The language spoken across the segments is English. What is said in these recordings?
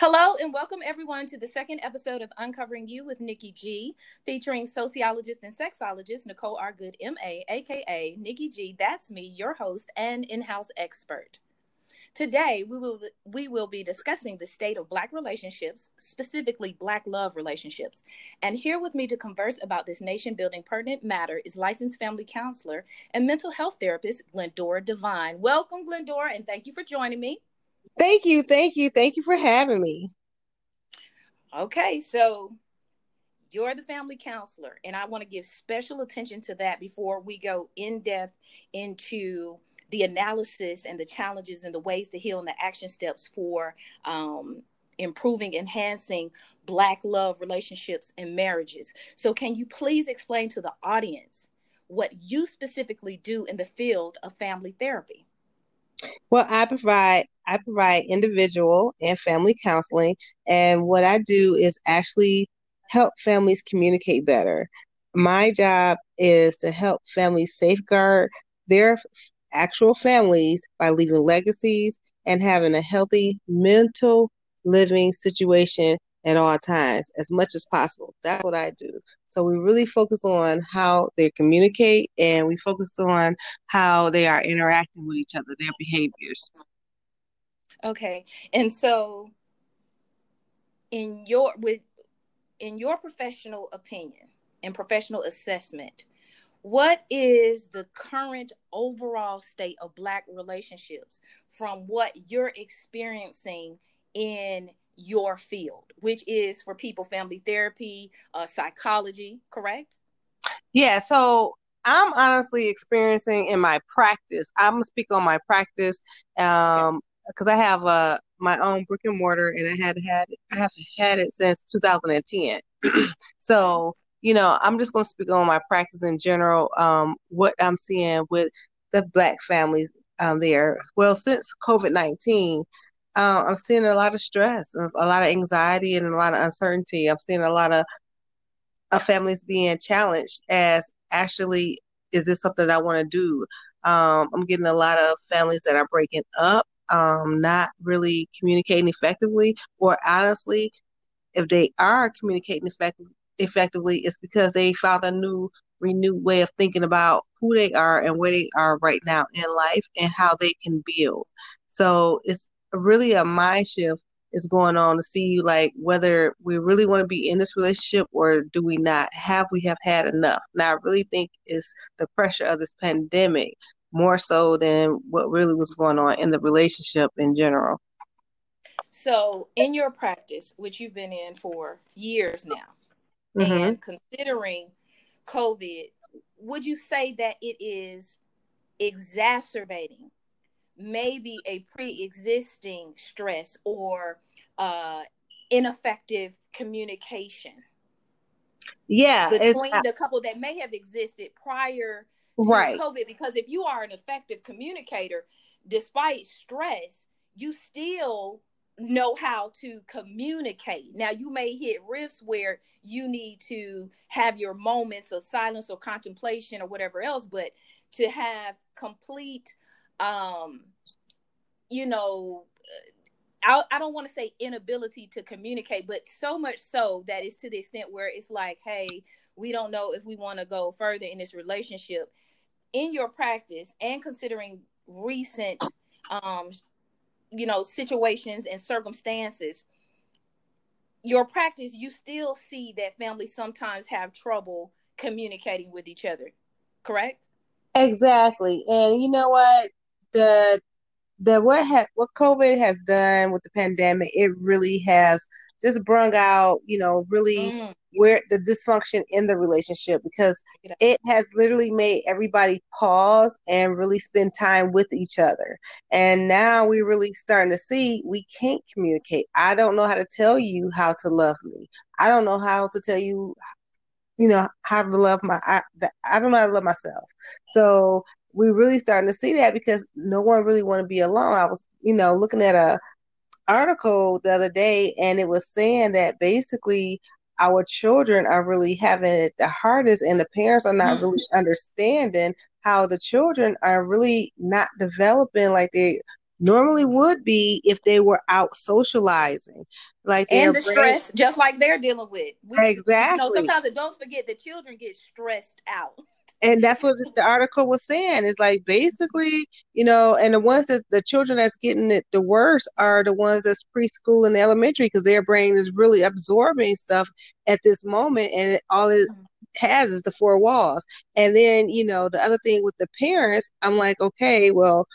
Hello and welcome everyone to the second episode of Uncovering You with Nikki G, featuring sociologist and sexologist Nicole R. Goode, MA, aka Nikki G. That's me, your host and in-house expert. Today, we will we will be discussing the state of Black relationships, specifically Black love relationships. And here with me to converse about this nation-building pertinent matter is licensed family counselor and mental health therapist Glendora Dvine. Welcome, Glendora, and thank you for joining me. Thank you, thank you, thank you for having me. Okay, so you're the family counselor, and I want to give special attention to that before we go in depth into the analysis and the challenges and the ways to heal and the action steps for um, improving, enhancing Black love relationships and marriages. So, can you please explain to the audience what you specifically do in the field of family therapy? Well, I provide I provide individual and family counseling, and what I do is actually help families communicate better. My job is to help families safeguard their actual families by leaving legacies and having a healthy mental living situation at all times as much as possible. That's what I do. So we really focus on how they communicate and we focus on how they are interacting with each other, their behaviors. Okay. And so in your with in your professional opinion and professional assessment, what is the current overall state of black relationships from what you're experiencing in your field, which is for people family therapy, uh, psychology, correct? Yeah, so I'm honestly experiencing in my practice. I'm gonna speak on my practice um because I have uh my own brick and mortar and I had had I have had it since 2010. so you know, I'm just gonna speak on my practice in general. Um, what I'm seeing with the black families um, there. Well, since COVID 19, uh, I'm seeing a lot of stress, a lot of anxiety, and a lot of uncertainty. I'm seeing a lot of, of families being challenged as actually, is this something I want to do? Um, I'm getting a lot of families that are breaking up, um, not really communicating effectively, or honestly, if they are communicating effectively, effectively, it's because they found a new, renewed way of thinking about who they are and where they are right now in life and how they can build. So it's really a mind shift is going on to see like whether we really want to be in this relationship or do we not? Have we have had enough? Now i really think it's the pressure of this pandemic more so than what really was going on in the relationship in general. So in your practice which you've been in for years now mm-hmm. and considering covid would you say that it is exacerbating maybe a pre-existing stress or uh, ineffective communication yeah between the couple that may have existed prior to right. covid because if you are an effective communicator despite stress you still know how to communicate now you may hit rifts where you need to have your moments of silence or contemplation or whatever else but to have complete um you know I, I don't want to say inability to communicate but so much so that it's to the extent where it's like hey we don't know if we want to go further in this relationship. In your practice and considering recent um you know situations and circumstances your practice you still see that families sometimes have trouble communicating with each other correct? Exactly and you know what the the what has what COVID has done with the pandemic, it really has just brung out, you know, really mm. where the dysfunction in the relationship because it has literally made everybody pause and really spend time with each other. And now we're really starting to see we can't communicate. I don't know how to tell you how to love me. I don't know how to tell you you know how to love my I, I don't know how to love myself so we're really starting to see that because no one really want to be alone. I was, you know, looking at a article the other day and it was saying that basically our children are really having it the hardest and the parents are not mm. really understanding how the children are really not developing like they normally would be if they were out socializing. Like and the stress, just like they're dealing with. We, exactly. You know, sometimes don't forget the children get stressed out. And that's what the article was saying. Is like basically, you know, and the ones that the children that's getting it the worst are the ones that's preschool and elementary because their brain is really absorbing stuff at this moment, and it, all it mm-hmm. has is the four walls. And then, you know, the other thing with the parents, I'm like, okay, well,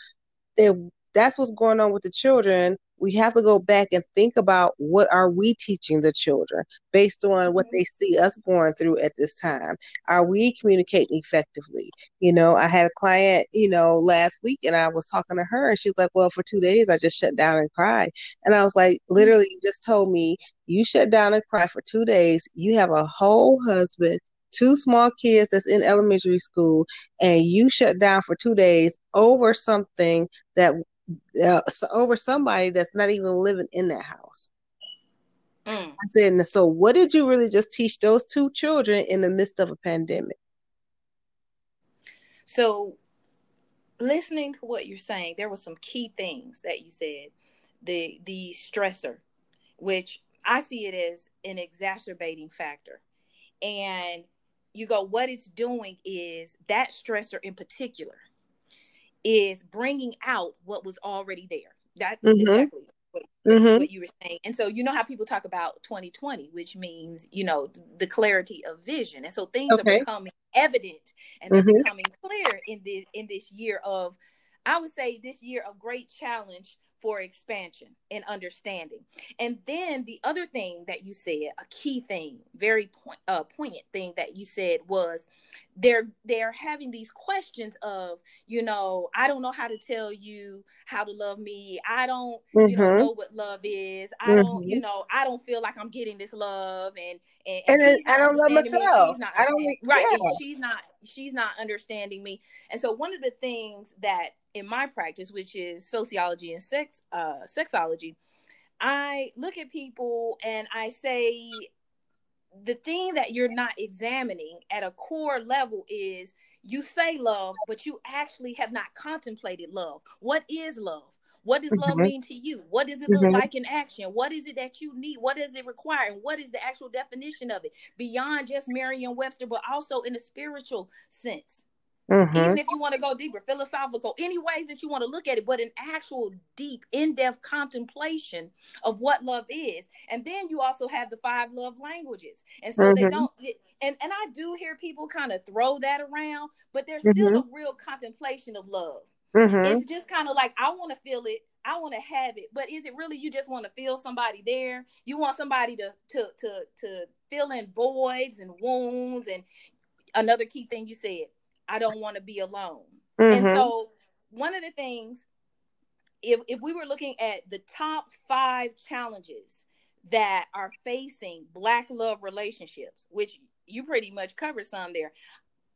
if that's what's going on with the children. We have to go back and think about what are we teaching the children based on what mm-hmm. they see us going through at this time. Are we communicating effectively? You know i had a client you know last week and i was talking to her and she was like well for two days i just shut down and cried. And i was like mm-hmm. literally you just told me you shut down and cry for two days. You have a whole husband two small kids that's in elementary school and you shut down for two days over something that uh, over somebody that's not even living in that house. Mm. I said, so what did you really just teach those two children in the midst of a pandemic? So, listening to what you're saying, there were some key things that you said. The the stressor, which I see it as an exacerbating factor, and you go, what it's doing is that stressor in particular is bringing out what was already there. That's mm-hmm. exactly what, mm-hmm. what, you were saying. And so, you know how people talk about 2020, which means, you know, the clarity of vision. And so things okay. are becoming evident and they're mm-hmm. becoming clear in this in this year of I would say this year of great challenge for expansion and understanding. And then the other thing that you said, a key thing, very point, uh, poignant thing that you said was they're they're having these questions of, you know, I don't know how to tell you how to love me. I don't, mm-hmm. you know, know what love is. I mm-hmm. don't, you know, I don't feel like I'm getting this love, and and, and, and I don't love myself. I don't right. Yeah. she's not she's not understanding me. And so one of the things that in my practice, which is sociology and sex uh, sexology, I look at people and I say the thing that you're not examining at a core level is you say love, but you actually have not contemplated love. What is love? What does love mm-hmm. mean to you? What does it look mm-hmm. like in action? What is it that you need? What does it require? And what is the actual definition of it beyond just Merriam Webster, but also in a spiritual sense? Mm-hmm. Even if you want to go deeper, philosophical, any ways that you want to look at it, but an actual deep, in depth contemplation of what love is. And then you also have the five love languages. And so mm-hmm. they don't, and, and I do hear people kind of throw that around, but there's still mm-hmm. a real contemplation of love. Mm-hmm. It's just kind of like, I want to feel it. I want to have it, but is it really you just want to feel somebody there? You want somebody to to to to fill in voids and wounds and another key thing you said I don't want to be alone. Mm-hmm. And so one of the things, if if we were looking at the top five challenges that are facing black love relationships, which you pretty much covered some there,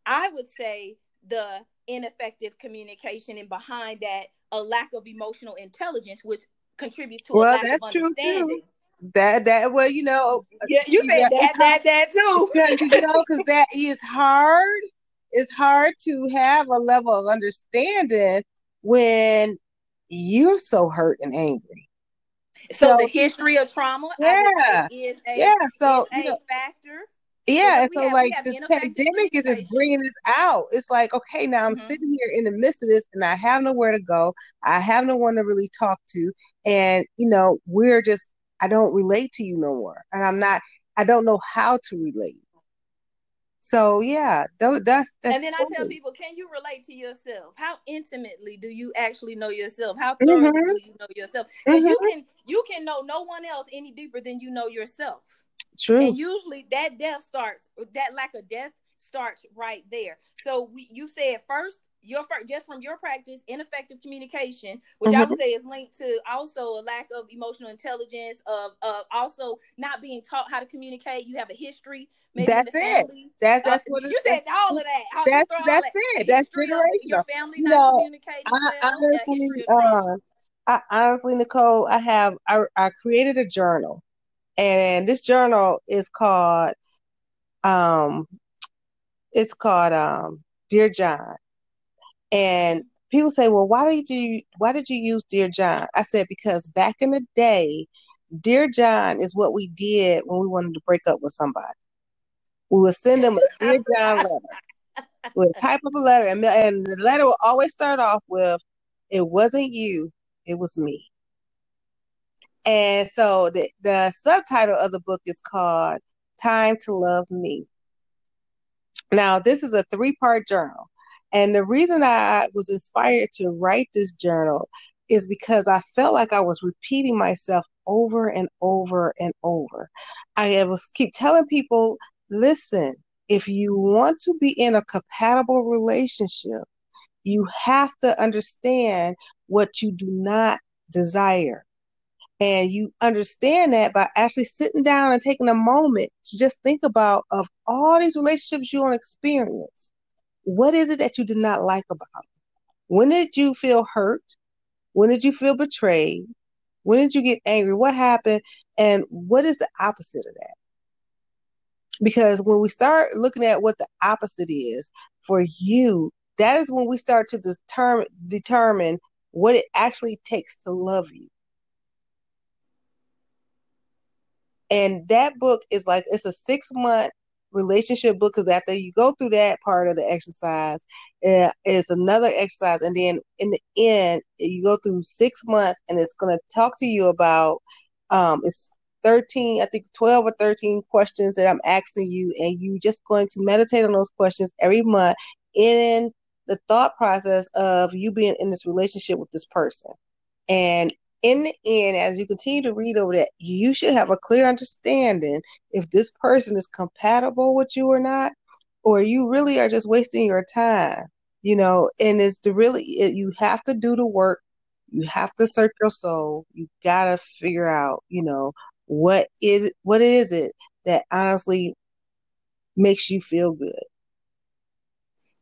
I would say the ineffective communication and behind that a lack of emotional intelligence, which contributes to well, a lack that's of understanding. True too. That that well, you know, yeah, you say that that that too. because you know, because that is hard it's hard to have a level of understanding when you're so hurt and angry. So, so the history of trauma, yeah, is a, yeah. So a know, factor. Yeah, so, so have, like this pandemic is just bringing this out. It's like, okay, now I'm mm-hmm. sitting here in the midst of this, and I have nowhere to go. I have no one to really talk to, and you know, we're just, I don't relate to you no more, and I'm not, I don't know how to relate. So yeah, that's, that's and then totally. I tell people, can you relate to yourself? How intimately do you actually know yourself? How thoroughly mm-hmm. do you know yourself? Because mm-hmm. you can you can know no one else any deeper than you know yourself. True. And usually that death starts that lack of death starts right there. So we you said first your just from your practice ineffective communication which mm-hmm. i would say is linked to also a lack of emotional intelligence of of also not being taught how to communicate. You have a history that's it. that's that's uh, what you said all of that How that's that's that it. That's generational your family not no, communicating I, well, honestly uh, I, honestly nicole i have I, I created a journal and this journal is called um it's called um dear john and people say, "Well, why did you why did you use Dear John?" I said because back in the day, Dear John is what we did when we wanted to break up with somebody. We would send them a Dear John letter. with a type of a letter, and, and the letter will always start off with, "It wasn't you, it was me." And so the, the subtitle of the book is called Time to Love Me. Now, this is a three part journal. And the reason I was inspired to write this journal is because I felt like I was repeating myself over and over and over. I was keep telling people, listen, if you want to be in a compatible relationship, you have to understand what you do not desire. And you understand that by actually sitting down and taking a moment to just think about of all these relationships you want to experience. What is it that you did not like about it? When did you feel hurt? When did you feel betrayed? When did you get angry? What happened? And what is the opposite of that? Because when we start looking at what the opposite is for you, that is when we start to determine determine what it actually takes to love you. And that book is like it's a six month relationship book because after you go through that part of the exercise, uh, it's another exercise, and then in the end, you go through six months, and it's going to talk to you about um, it's 13, I think 12 or 13 questions that I'm asking you, and you just going to meditate on those questions every month in the thought process of you being in this relationship with this person. And in the end, as you continue to read over that, you should have a clear understanding if this person is compatible with you or not, or you really are just wasting your time, you know. And it's the really, it, you have to do the work, you have to search your soul, you gotta figure out, you know, what is what is it that honestly makes you feel good.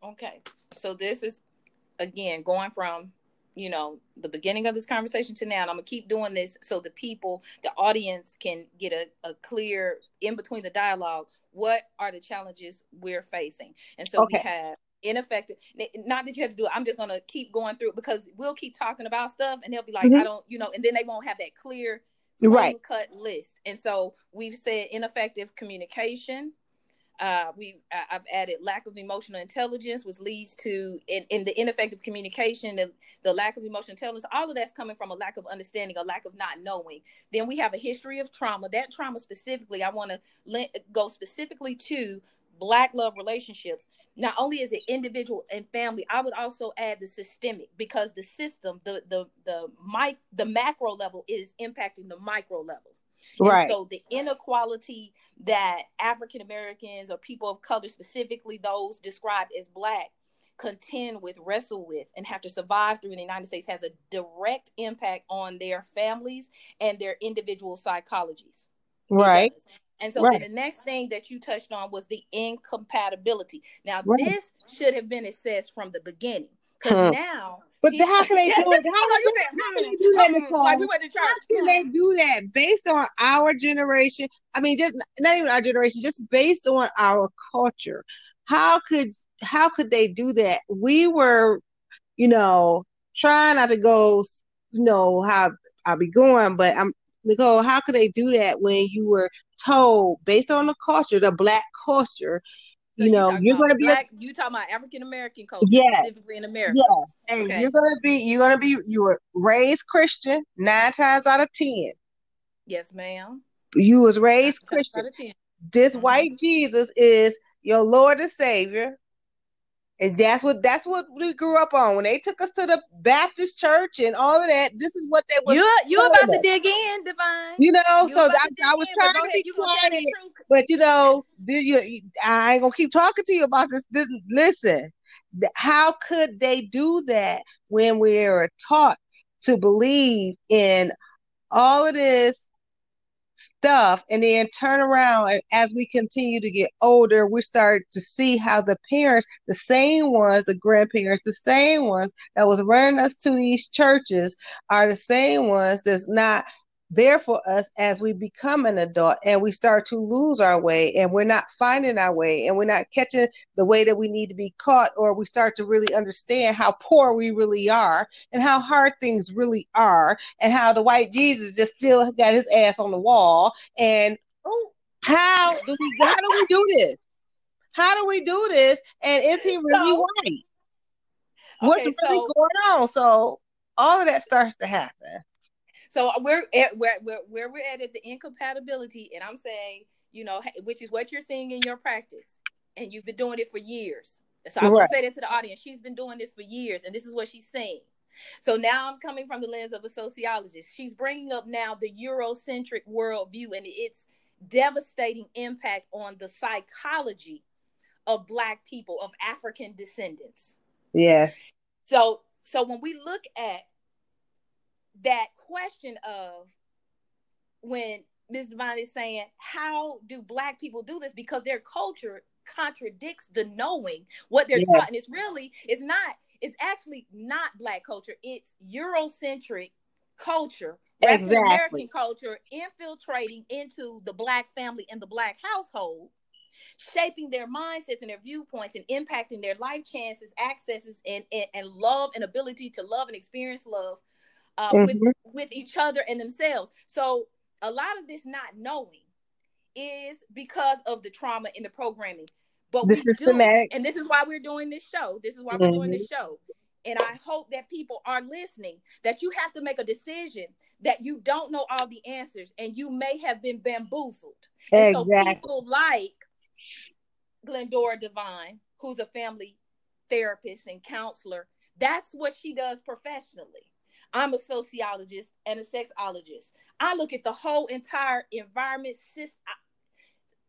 Okay, so this is again going from you know the beginning of this conversation to now and i'm gonna keep doing this so the people the audience can get a, a clear in between the dialogue what are the challenges we're facing and so okay. we have ineffective not that you have to do it i'm just gonna keep going through it because we'll keep talking about stuff and they'll be like mm-hmm. i don't you know and then they won't have that clear right cut list and so we've said ineffective communication uh, we I've added lack of emotional intelligence, which leads to in, in the ineffective communication, the, the lack of emotional intelligence. All of that's coming from a lack of understanding, a lack of not knowing. Then we have a history of trauma. That trauma specifically, I want to le- go specifically to black love relationships. Not only is it individual and family, I would also add the systemic because the system, the the the mic, the macro level is impacting the micro level. Right. And so the inequality that African Americans or people of color, specifically those described as black, contend with, wrestle with, and have to survive through in the United States has a direct impact on their families and their individual psychologies. Right. And so right. the next thing that you touched on was the incompatibility. Now, right. this should have been assessed from the beginning because hmm. now but he, how can they do it? How, how, how can they do that, Nicole? Like we went to church. How can they do that based on our generation? I mean, just not even our generation, just based on our culture. How could how could they do that? We were, you know, trying not to go, you know, how I'll be going, but I'm Nicole, how could they do that when you were told based on the culture, the black culture, so you know, you're going to be black, a, you talking about African American culture, yes, specifically in America. Yes, and okay. you're going to be you're going to be you were raised Christian nine times out of ten. Yes, ma'am. You was raised nine Christian. This mm-hmm. white Jesus is your Lord and Savior. And that's what that's what we grew up on. When they took us to the Baptist church and all of that, this is what they was. You you about to dig in, Dvine. You know, you so I, I, was in, trying to be quiet, but you know, you, I ain't gonna keep talking to you about this. this. Listen, how could they do that when we're taught to believe in all of this stuff and then turn around and as we continue to get older we start to see how the parents the same ones the grandparents the same ones that was running us to these churches are the same ones that's not there for us as we become an adult and we start to lose our way and we're not finding our way and we're not catching the way that we need to be caught or we start to really understand how poor we really are and how hard things really are and how the white Jesus just still got his ass on the wall and oh, how do we how do we do this? How do we do this? And is he really so, white? What's okay, really so, going on? So all of that starts to happen. So we're at where, where, where we're at at the incompatibility, and I'm saying, you know, which is what you're seeing in your practice, and you've been doing it for years. So I'm right. gonna say that to the audience. She's been doing this for years, and this is what she's saying. So now I'm coming from the lens of a sociologist. She's bringing up now the Eurocentric worldview and its devastating impact on the psychology of Black people of African descendants. Yes. So so when we look at that question of when Ms. Dvine is saying, how do black people do this? Because their culture contradicts the knowing what they're yes. taught. And it's really, it's not, it's actually not black culture. It's Eurocentric culture, exactly. American culture infiltrating into the black family and the black household, shaping their mindsets and their viewpoints and impacting their life chances, accesses, and, and, and love and ability to love and experience love uh, mm-hmm. with with each other and themselves. So a lot of this not knowing is because of the trauma in the programming. But the systematic, do, and this is why we're doing this show. This is why mm-hmm. we're doing this mm-hmm. show. And I hope that people are listening. That you have to make a decision that you don't know all the answers, and you may have been bamboozled. And exactly. so people like Glendora Dvine, who's a family therapist and counselor, that's what she does professionally. I'm a sociologist and a sexologist. I look at the whole entire environment.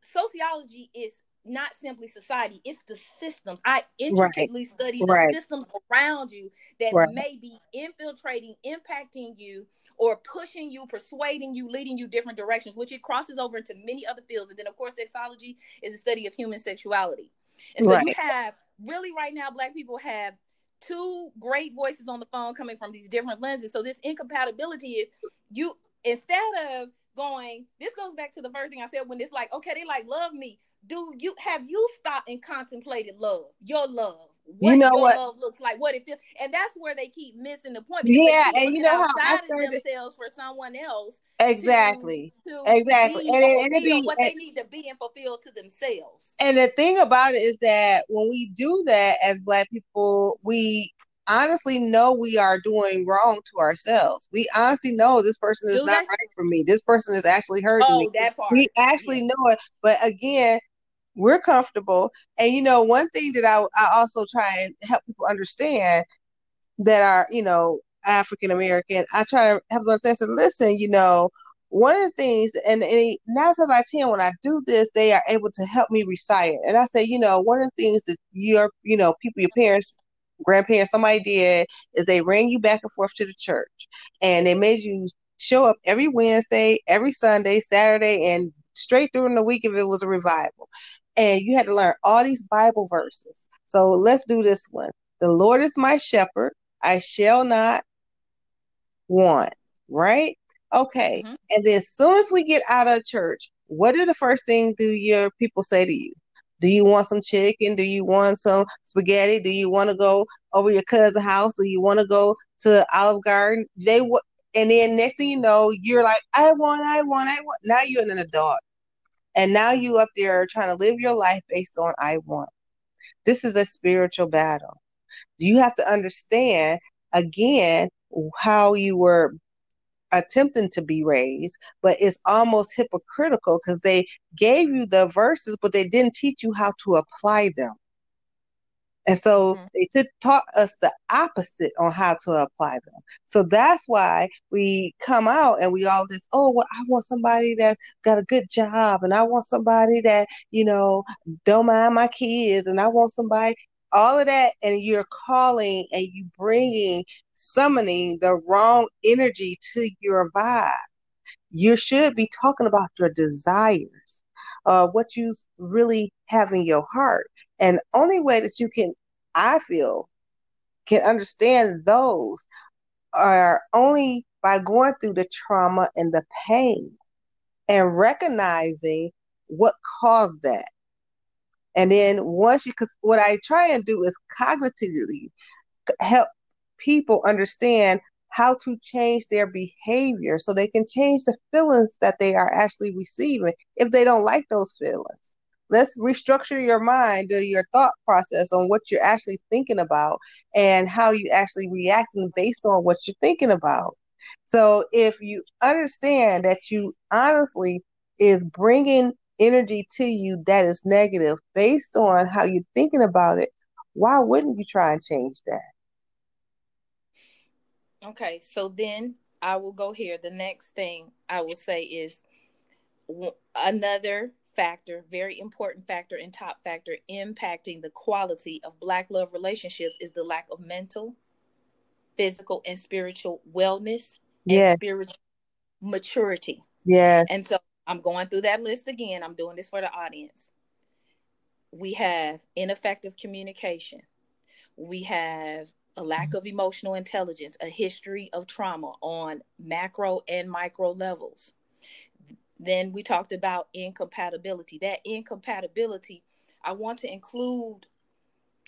Sociology is not simply society, it's the systems. I intricately right. study the right. systems around you that right. may be infiltrating, impacting you, or pushing you, persuading you, leading you different directions, which it crosses over into many other fields. And then, of course, sexology is a study of human sexuality. And so you have really right now, Black people have two great voices on the phone coming from these different lenses. So this incompatibility is you instead of going, this goes back to the first thing I said when it's like, okay, they like love me. Do you have you stopped and contemplated love, your love? What you know what? love looks like, what it feels, and that's where they keep missing the point. Yeah, and you know how I started themselves for someone else. Exactly. To, to exactly. and, it, and be, what and, they need to be and fulfill to themselves. And the thing about it is that when we do that as Black people, we honestly know we are doing wrong to ourselves. We honestly know this person is Do not right for me. This person is actually hurting oh, me. That part. We actually yeah. know it. But again, we're comfortable. And you know, one thing that I I also try and help people understand that are, you know, African American, I try to help them understand, listen, you know, one of the things, and, and nine times out of when I do this, they are able to help me recite it. And I say, you know, one of the things that your, you know, people, your parents grandparents, somebody did is they ran you back and forth to the church and they made you show up every Wednesday, every Sunday, Saturday, and straight during the week if it was a revival. And you had to learn all these Bible verses. So let's do this one. The Lord is my shepherd, I shall not want, right? Okay. Mm-hmm. And then as soon as we get out of church, what do the first thing do your people say to you? Do you want some chicken? Do you want some spaghetti? Do you want to go over your cousin's house? Do you want to go to Olive Garden? They w- and then next thing you know, you're like, I want, I want, I want. Now you're an adult, and now you up there trying to live your life based on I want. This is a spiritual battle. You have to understand again how you were attempting to be raised, but it's almost hypocritical because they gave you the verses, but they didn't teach you how to apply them. And so mm-hmm. they t- taught us the opposite on how to apply them. So that's why we come out and we all this, oh, well, I want somebody that's got a good job and I want somebody that, you know, don't mind my kids and I want somebody, all of that. And you're calling and you bringing summoning the wrong energy to your vibe. You should be talking about your desires, uh, what you really have in your heart. And only way that you can, I feel, can understand those are only by going through the trauma and the pain and recognizing what caused that. And then once you, because what I try and do is cognitively help people understand how to change their behavior so they can change the feelings that they are actually receiving if they don't like those feelings. Let's restructure your mind or your thought process on what you're actually thinking about and how you actually reacting based on what you're thinking about. So if you understand that you honestly is bringing energy to you that is negative based on how you're thinking about it, why wouldn't you try and change that? Okay, so then I will go here. The next thing I will say is another factor, very important factor and top factor impacting the quality of Black love relationships is the lack of mental, physical, and spiritual wellness yes. and spiritual maturity. Yeah. And so I'm going through that list again. I'm doing this for the audience. We have ineffective communication. We have a lack of emotional intelligence, a history of trauma on macro and micro levels. Then we talked about incompatibility. That incompatibility, I want to include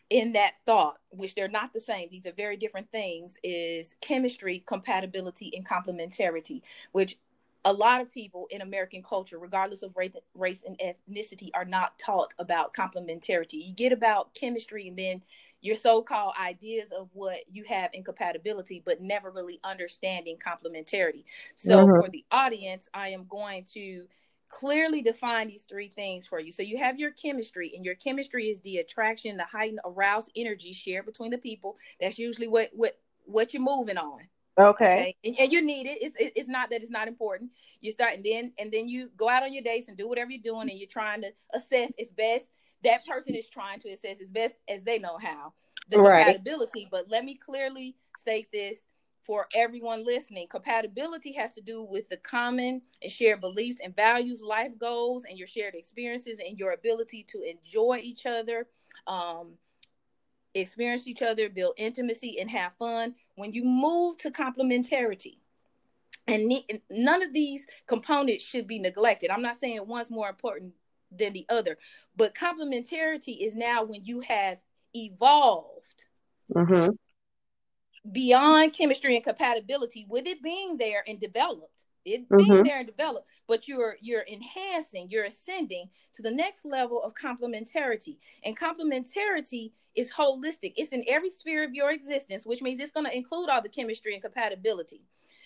in that thought, which they're not the same, these are very different things, is chemistry, compatibility, and complementarity, which a lot of people in American culture, regardless of race, and ethnicity, are not taught about complementarity. You get about chemistry and then your so-called ideas of what you have incompatibility but never really understanding complementarity. So mm-hmm. for the audience i am going to clearly define these three things for you. So you have your chemistry and your chemistry is the attraction the heightened aroused energy shared between the people. That's usually what what what you're moving on. Okay, okay? And, and, you need it. It's it's not that it's not important. You start and then and then you go out on your dates and do whatever you're doing and you're trying to assess as best that person is trying to assess as best as they know how the right. compatibility. But let me clearly state this for everyone listening. Compatibility has to do with the common and shared beliefs and values, life goals, and your shared experiences and your ability to enjoy each other, um, experience each other, build intimacy, and have fun. When you move to complementarity, and none of these components should be neglected. I'm not saying one's more important than the other. But complementarity is now when you have evolved mm-hmm. beyond chemistry and compatibility, with it being there and developed, it mm-hmm. being there and developed, but you're you're enhancing, you're ascending to the next level of complementarity. And complementarity is holistic. It's in every sphere of your existence, which means it's going to include all the chemistry and compatibility.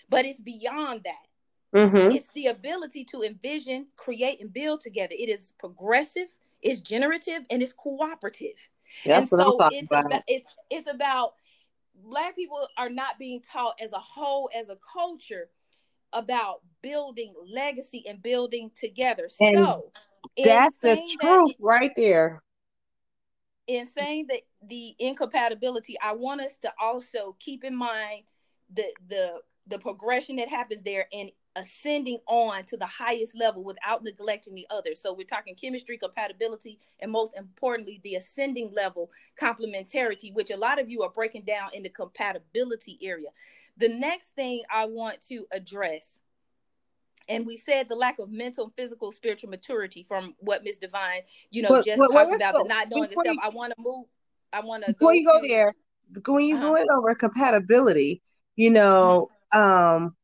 But it's beyond that. Mm-hmm. It's the ability to envision, create, and build together. It is progressive, it's generative, and it's cooperative. That's and so it's about. about it's it's about black people are not being taught as a whole, as a culture, about building legacy and building together. And so that's the truth that, right there. In saying that the incompatibility, I want us to also keep in mind the the the progression that happens there and ascending on to the highest level without neglecting the others. So we're talking chemistry, compatibility, and most importantly, the ascending level complementarity, which a lot of you are breaking down in the compatibility area. The next thing I want to address, and we said the lack of mental, physical, spiritual maturity from what Miss Dvine, you know, but, just but, talked about the not knowing itself. I want to move. I want to go you go to, there. When you uh-huh. going over compatibility, you know, mm-hmm. um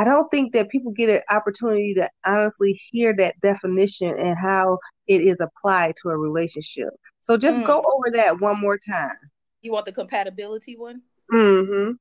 I don't think that people get an opportunity to honestly hear that definition and how it is applied to a relationship. So just mm. go over that one more time. You want the compatibility one? Mm-hmm.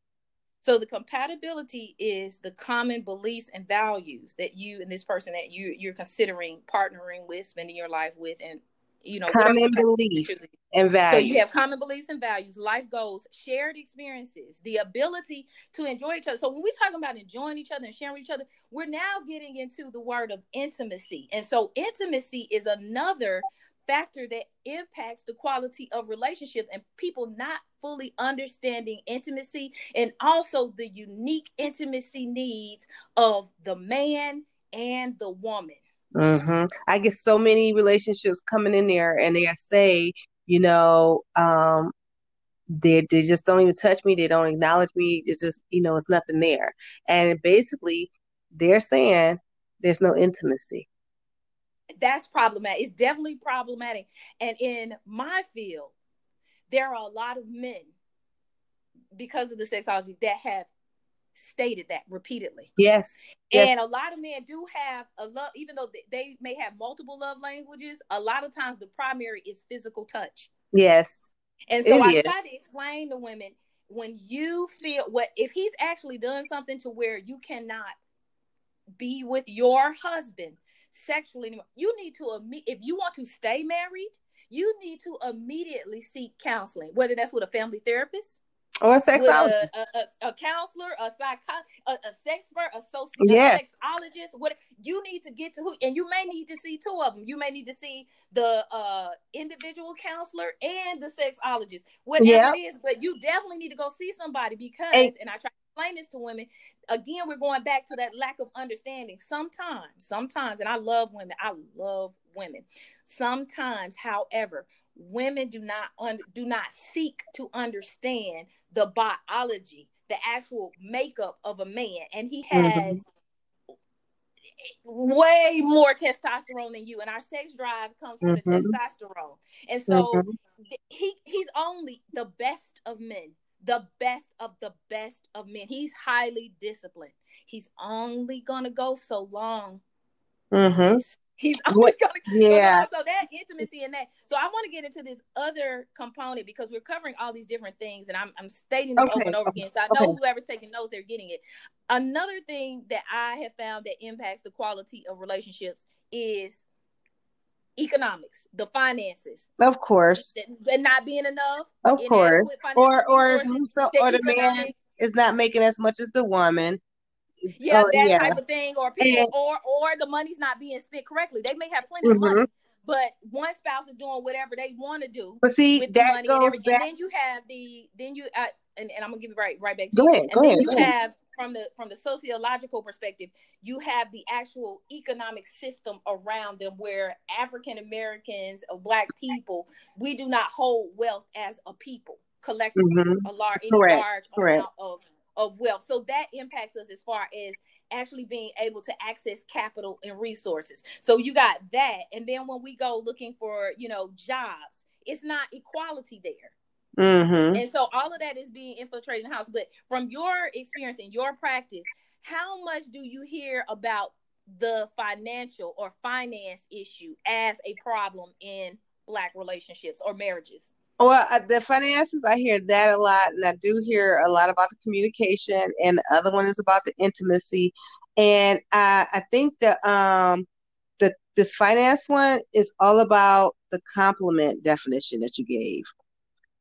So the compatibility is the common beliefs and values that you and this person that you you're considering partnering with, spending your life with, and you know common beliefs and values. So you have common beliefs and values, life goals, shared experiences, the ability to enjoy each other. So when we talk about enjoying each other and sharing with each other, we're now getting into the word of intimacy. And so intimacy is another factor that impacts the quality of relationships and people not fully understanding intimacy and also the unique intimacy needs of the man and the woman. Mm-hmm. I get so many relationships coming in there, and they say, you know, um, they they just don't even touch me. They don't acknowledge me. It's just you know, it's nothing there. And basically, they're saying there's no intimacy. That's problematic. It's definitely problematic. And in my field, there are a lot of men because of the sexology that have stated that repeatedly. Yes. And yes. a lot of men do have a love, even though they may have multiple love languages, a lot of times the primary is physical touch. Yes. And so it I is. try to explain to women when you feel what if he's actually done something to where you cannot be with your husband sexually anymore, you need to if you want to stay married, you need to immediately seek counseling, whether that's with a family therapist or a sexologist, a, a, a, counselor, a psych, a, a sex expert, a, soci- yeah. sexologist. What you need to get to who, and you may need to see two of them. You may need to see the uh, individual counselor and the sexologist, whatever yep. it is. But you definitely need to go see somebody because, and, and I try to explain this to women. Again, we're going back to that lack of understanding. Sometimes, sometimes, and I love women. I love women. Sometimes, however, women do not un- do not seek to understand the biology, the actual makeup of a man, and he mm-hmm. has mm-hmm. way more testosterone than you, and our sex drive comes from mm-hmm. the testosterone, and so mm-hmm. he he's only the best of men, the best of the best of men. He's highly disciplined. He's only gonna go so long. Mm-hmm. He's oh always coming. Yeah. So that intimacy and that. So I want to get into this other component because we're covering all these different things, and I'm I'm stating them okay. over and over again. So I know okay. whoever's taking notes, they're getting it. Another thing that I have found that impacts the quality of relationships is economics, the finances. Of course. And not being enough. Of course. Or or so, or the man is not making as much as the woman yeah, oh, that yeah. type of thing, or people, and, or or the money's not being spent correctly. They may have plenty mm-hmm. of money, but one spouse is doing whatever they want to do. But see, with that the money goes and, back. and then you have the then you uh, and, and I'm gonna give it right right back to go you. Ahead, and go then ahead, you have from the from the sociological perspective, you have the actual economic system around them where African Americans or black people, we do not hold wealth as a people collectively, mm-hmm. a large, large Correct. amount of of wealth. So that impacts us as far as actually being able to access capital and resources. So you got that. And then when we go looking for, you know, jobs, it's not equality there. Mm-hmm. And so all of that is being infiltrated in the house. But from your experience and your practice, how much do you hear about the financial or finance issue as a problem in black relationships or marriages? Well, uh, the finances, I hear that a lot, and I do hear a lot about the communication, and the other one is about the intimacy. And I, I think that um, the this finance one is all about the compliment definition that you gave.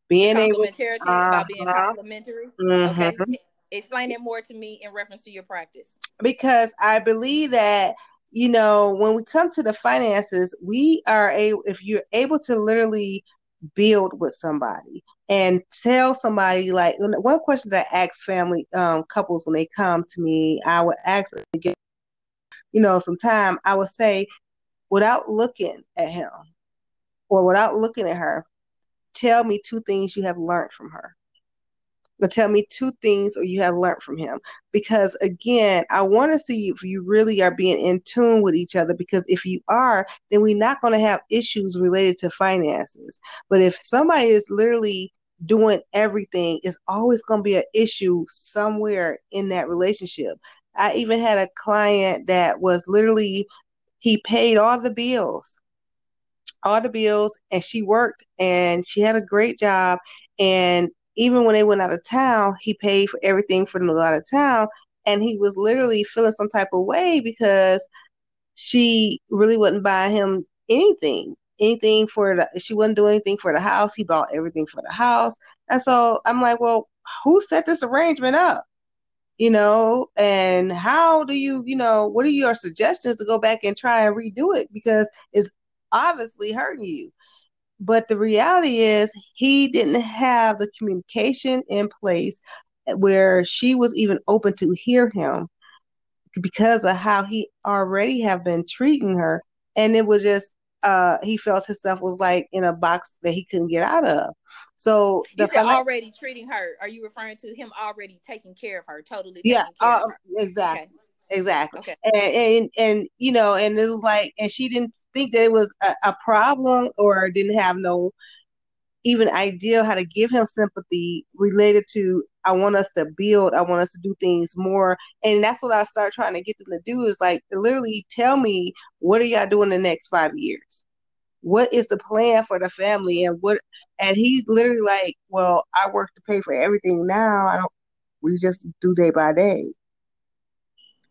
Being able, uh, about being uh-huh. complimentary. Mm-hmm. Okay, explain it more to me in reference to your practice. Because I believe that you know when we come to the finances, we are a if you're able to literally build with somebody and tell somebody like one question that I ask family um, couples when they come to me, I would ask you know some time. I would say without looking at him or without looking at her, tell me two things you have learned from her. But tell me two things or you have learned from him. Because again, I want to see if you really are being in tune with each other. Because if you are, then we're not going to have issues related to finances. But if somebody is literally doing everything, it's always going to be an issue somewhere in that relationship. I even had a client that was literally, he paid all the bills all the bills and she worked and she had a great job and even when they went out of town, he paid for everything for them to go out of town. And he was literally feeling some type of way because she really wouldn't buy him anything. Anything for the, she wouldn't do anything for the house. He bought everything for the house. And so I'm like, well, who set this arrangement up? You know, and how do you, you know, what are your suggestions to go back and try and redo it? Because it's obviously hurting you. But the reality is, he didn't have the communication in place where she was even open to hear him because of how he already have been treating her. And it was just uh, he felt himself was like in a box that he couldn't get out of. So you said already treating her. Are you referring to him already taking care of her, totally? Yeah, uh, exactly. Okay. Exactly. Okay. And, and and you know, and it was like, and she didn't think that it was a, a problem or didn't have no even idea how to give him sympathy related to I want us to build, I want us to do things more. And that's what I start trying to get them to do is like literally tell me what are y'all doing the next five years? What is the plan for the family and what and he's literally like, Well, I work to pay for everything now. I don't we just do day by day.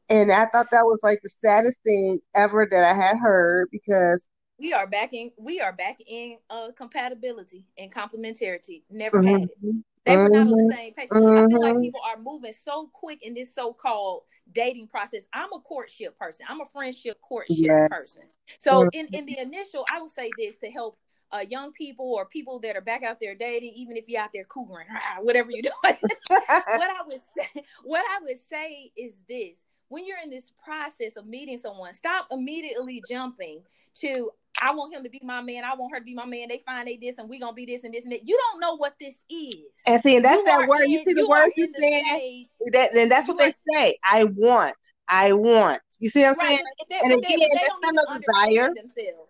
And I thought that was like the saddest thing ever that I had heard because we are back in we are back in uh compatibility and complementarity. Never mm-hmm. had it. They were not on the mm-hmm. same page. Mm-hmm. I feel like mm-hmm. people are moving so quick in this so-called dating process. I'm a courtship person. I'm a friendship courtship yes. person. So mm-hmm. in, in the initial, I would say this to help uh, young people or people that are back out there dating, even if you're out there cougering, whatever you're doing. what I would say, what I would say is this: when you're in this process of meeting someone, stop immediately jumping to I want him to be my man. I want her to be my man. They find they this and we gonna be this and this and that. You don't know what this is. And see, and that's you that word. In, you see the you words you said. That and that's what they say. I want. I want. You see what I'm right. saying? And, they, and again, they, that's not a desire. Themselves.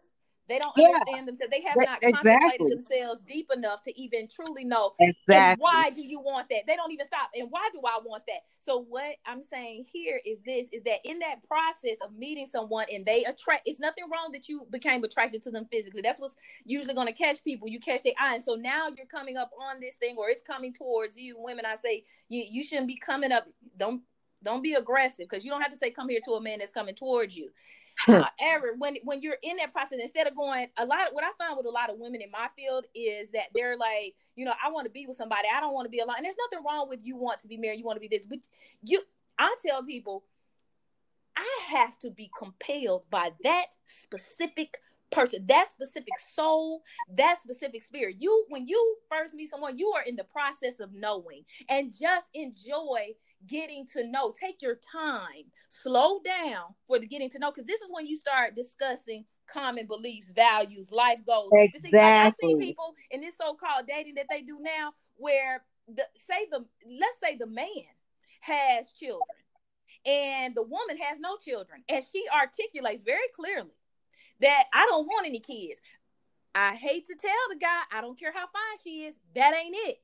They don't yeah. understand themselves. They have not exactly. contemplated themselves deep enough to even truly know exactly. why do you want that. They don't even stop. And why do I want that? So what I'm saying here is this: is that in that process of meeting someone and they attract, it's nothing wrong that you became attracted to them physically. That's what's usually going to catch people. You catch their eye, and so now you're coming up on this thing, or it's coming towards you. Women, I say you you shouldn't be coming up. Don't don't be aggressive because you don't have to say come here to a man that's coming towards you. Hmm. Uh, However, when when you're in that process, instead of going a lot of what I find with a lot of women in my field is that they're like, you know, I want to be with somebody. I don't want to be alone. And there's nothing wrong with you want to be married, you want to be this. But you I tell people I have to be compelled by that specific person, that specific soul, that specific spirit. You when you first meet someone, you are in the process of knowing and just enjoy getting to know. Take your time, slow down for the getting to know, because this is when you start discussing common beliefs, values, life goals. Exactly. I've seen people in this so-called dating that they do now, where the say the let's say the man has children and the woman has no children, and she articulates very clearly that I don't want any kids. I hate to tell the guy, I don't care how fine she is, that ain't it.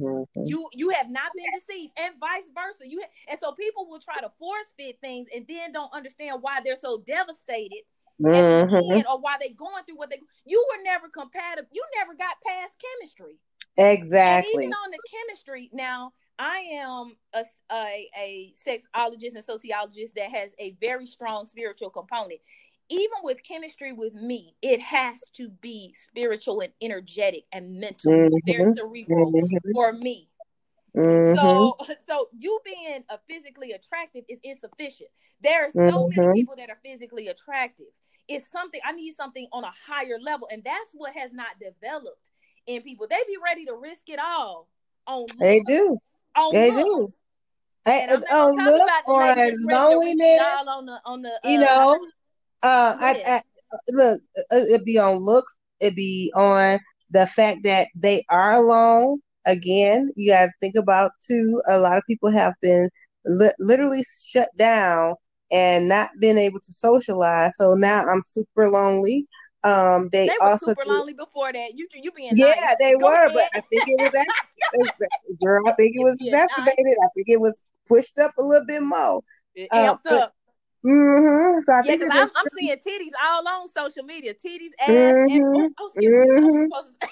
Mm-hmm. You you have not been deceived, and vice versa. You ha- and so people will try to force fit things, and then don't understand why they're so devastated, mm-hmm. or why they're going through what they. You were never compatible. You never got past chemistry. Exactly. And even on the chemistry, now I am a, a, a sexologist and sociologist that has a very strong spiritual component even with chemistry with me, it has to be spiritual and energetic and mental, mm-hmm. very cerebral mm-hmm. for me. Mm-hmm. So, so you being a physically attractive is insufficient. There are so many mm-hmm. people that are physically attractive. It's something I need something on a higher level, and that's what has not developed in people. They be ready to risk it all on. Looks, they do. On they looks. do. Hey, on look on loneliness. On the, on the, uh, you know, uh, I, I, look, uh, it be on looks. It be on the fact that they are alone. Again, you got to think about too. A lot of people have been li- literally shut down and not been able to socialize. So now I'm super lonely. Um, they, they also super lonely before that. You you being yeah, nice. they Go were, ahead. but I think it was ex- girl. I think it was exacerbated. Nice. I think it was pushed up a little bit more. It uh, amped up. Mm-hmm. So I yeah, because I'm, I'm, seeing titties all on social media. Titties, ass, mm-hmm. and oh, mm-hmm.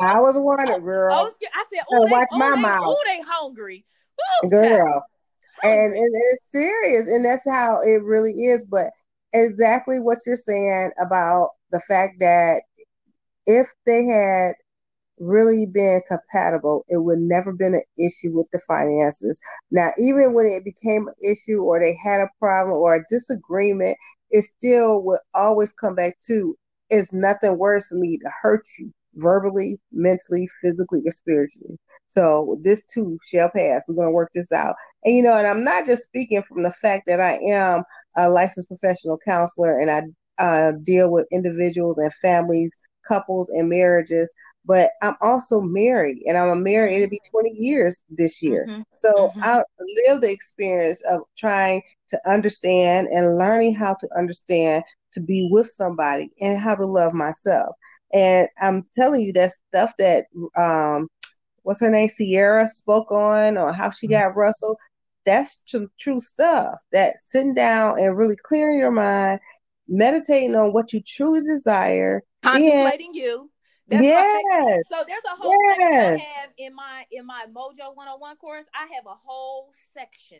I was wondering, girl. Oh, I said, oh, watch they, my mouth. Oh, they hungry, Ooh, girl. And, and it's serious, and that's how it really is. But exactly what you're saying about the fact that if they had really been compatible, it would never been an issue with the finances. Now, even when it became an issue or they had a problem or a disagreement, it still would always come back to it's nothing worse for me to hurt you verbally, mentally, physically, or spiritually. So this too shall pass. We're gonna work this out. And you know, and I'm not just speaking from the fact that I am a licensed professional counselor and I uh, deal with individuals and families, couples and marriages. But I'm also married, and I'm a married. It'll be 20 years this year. Mm-hmm. So mm-hmm. I live the experience of trying to understand and learning how to understand to be with somebody and how to love myself. And I'm telling you that stuff that um, what's her name, Ciara spoke on, or how she got Russell. That's true, true stuff. That sitting down and really clearing your mind, meditating on what you truly desire, contemplating and, you. That's yes. So there's a whole yes. section I have in my in my Mojo 101 course. I have a whole section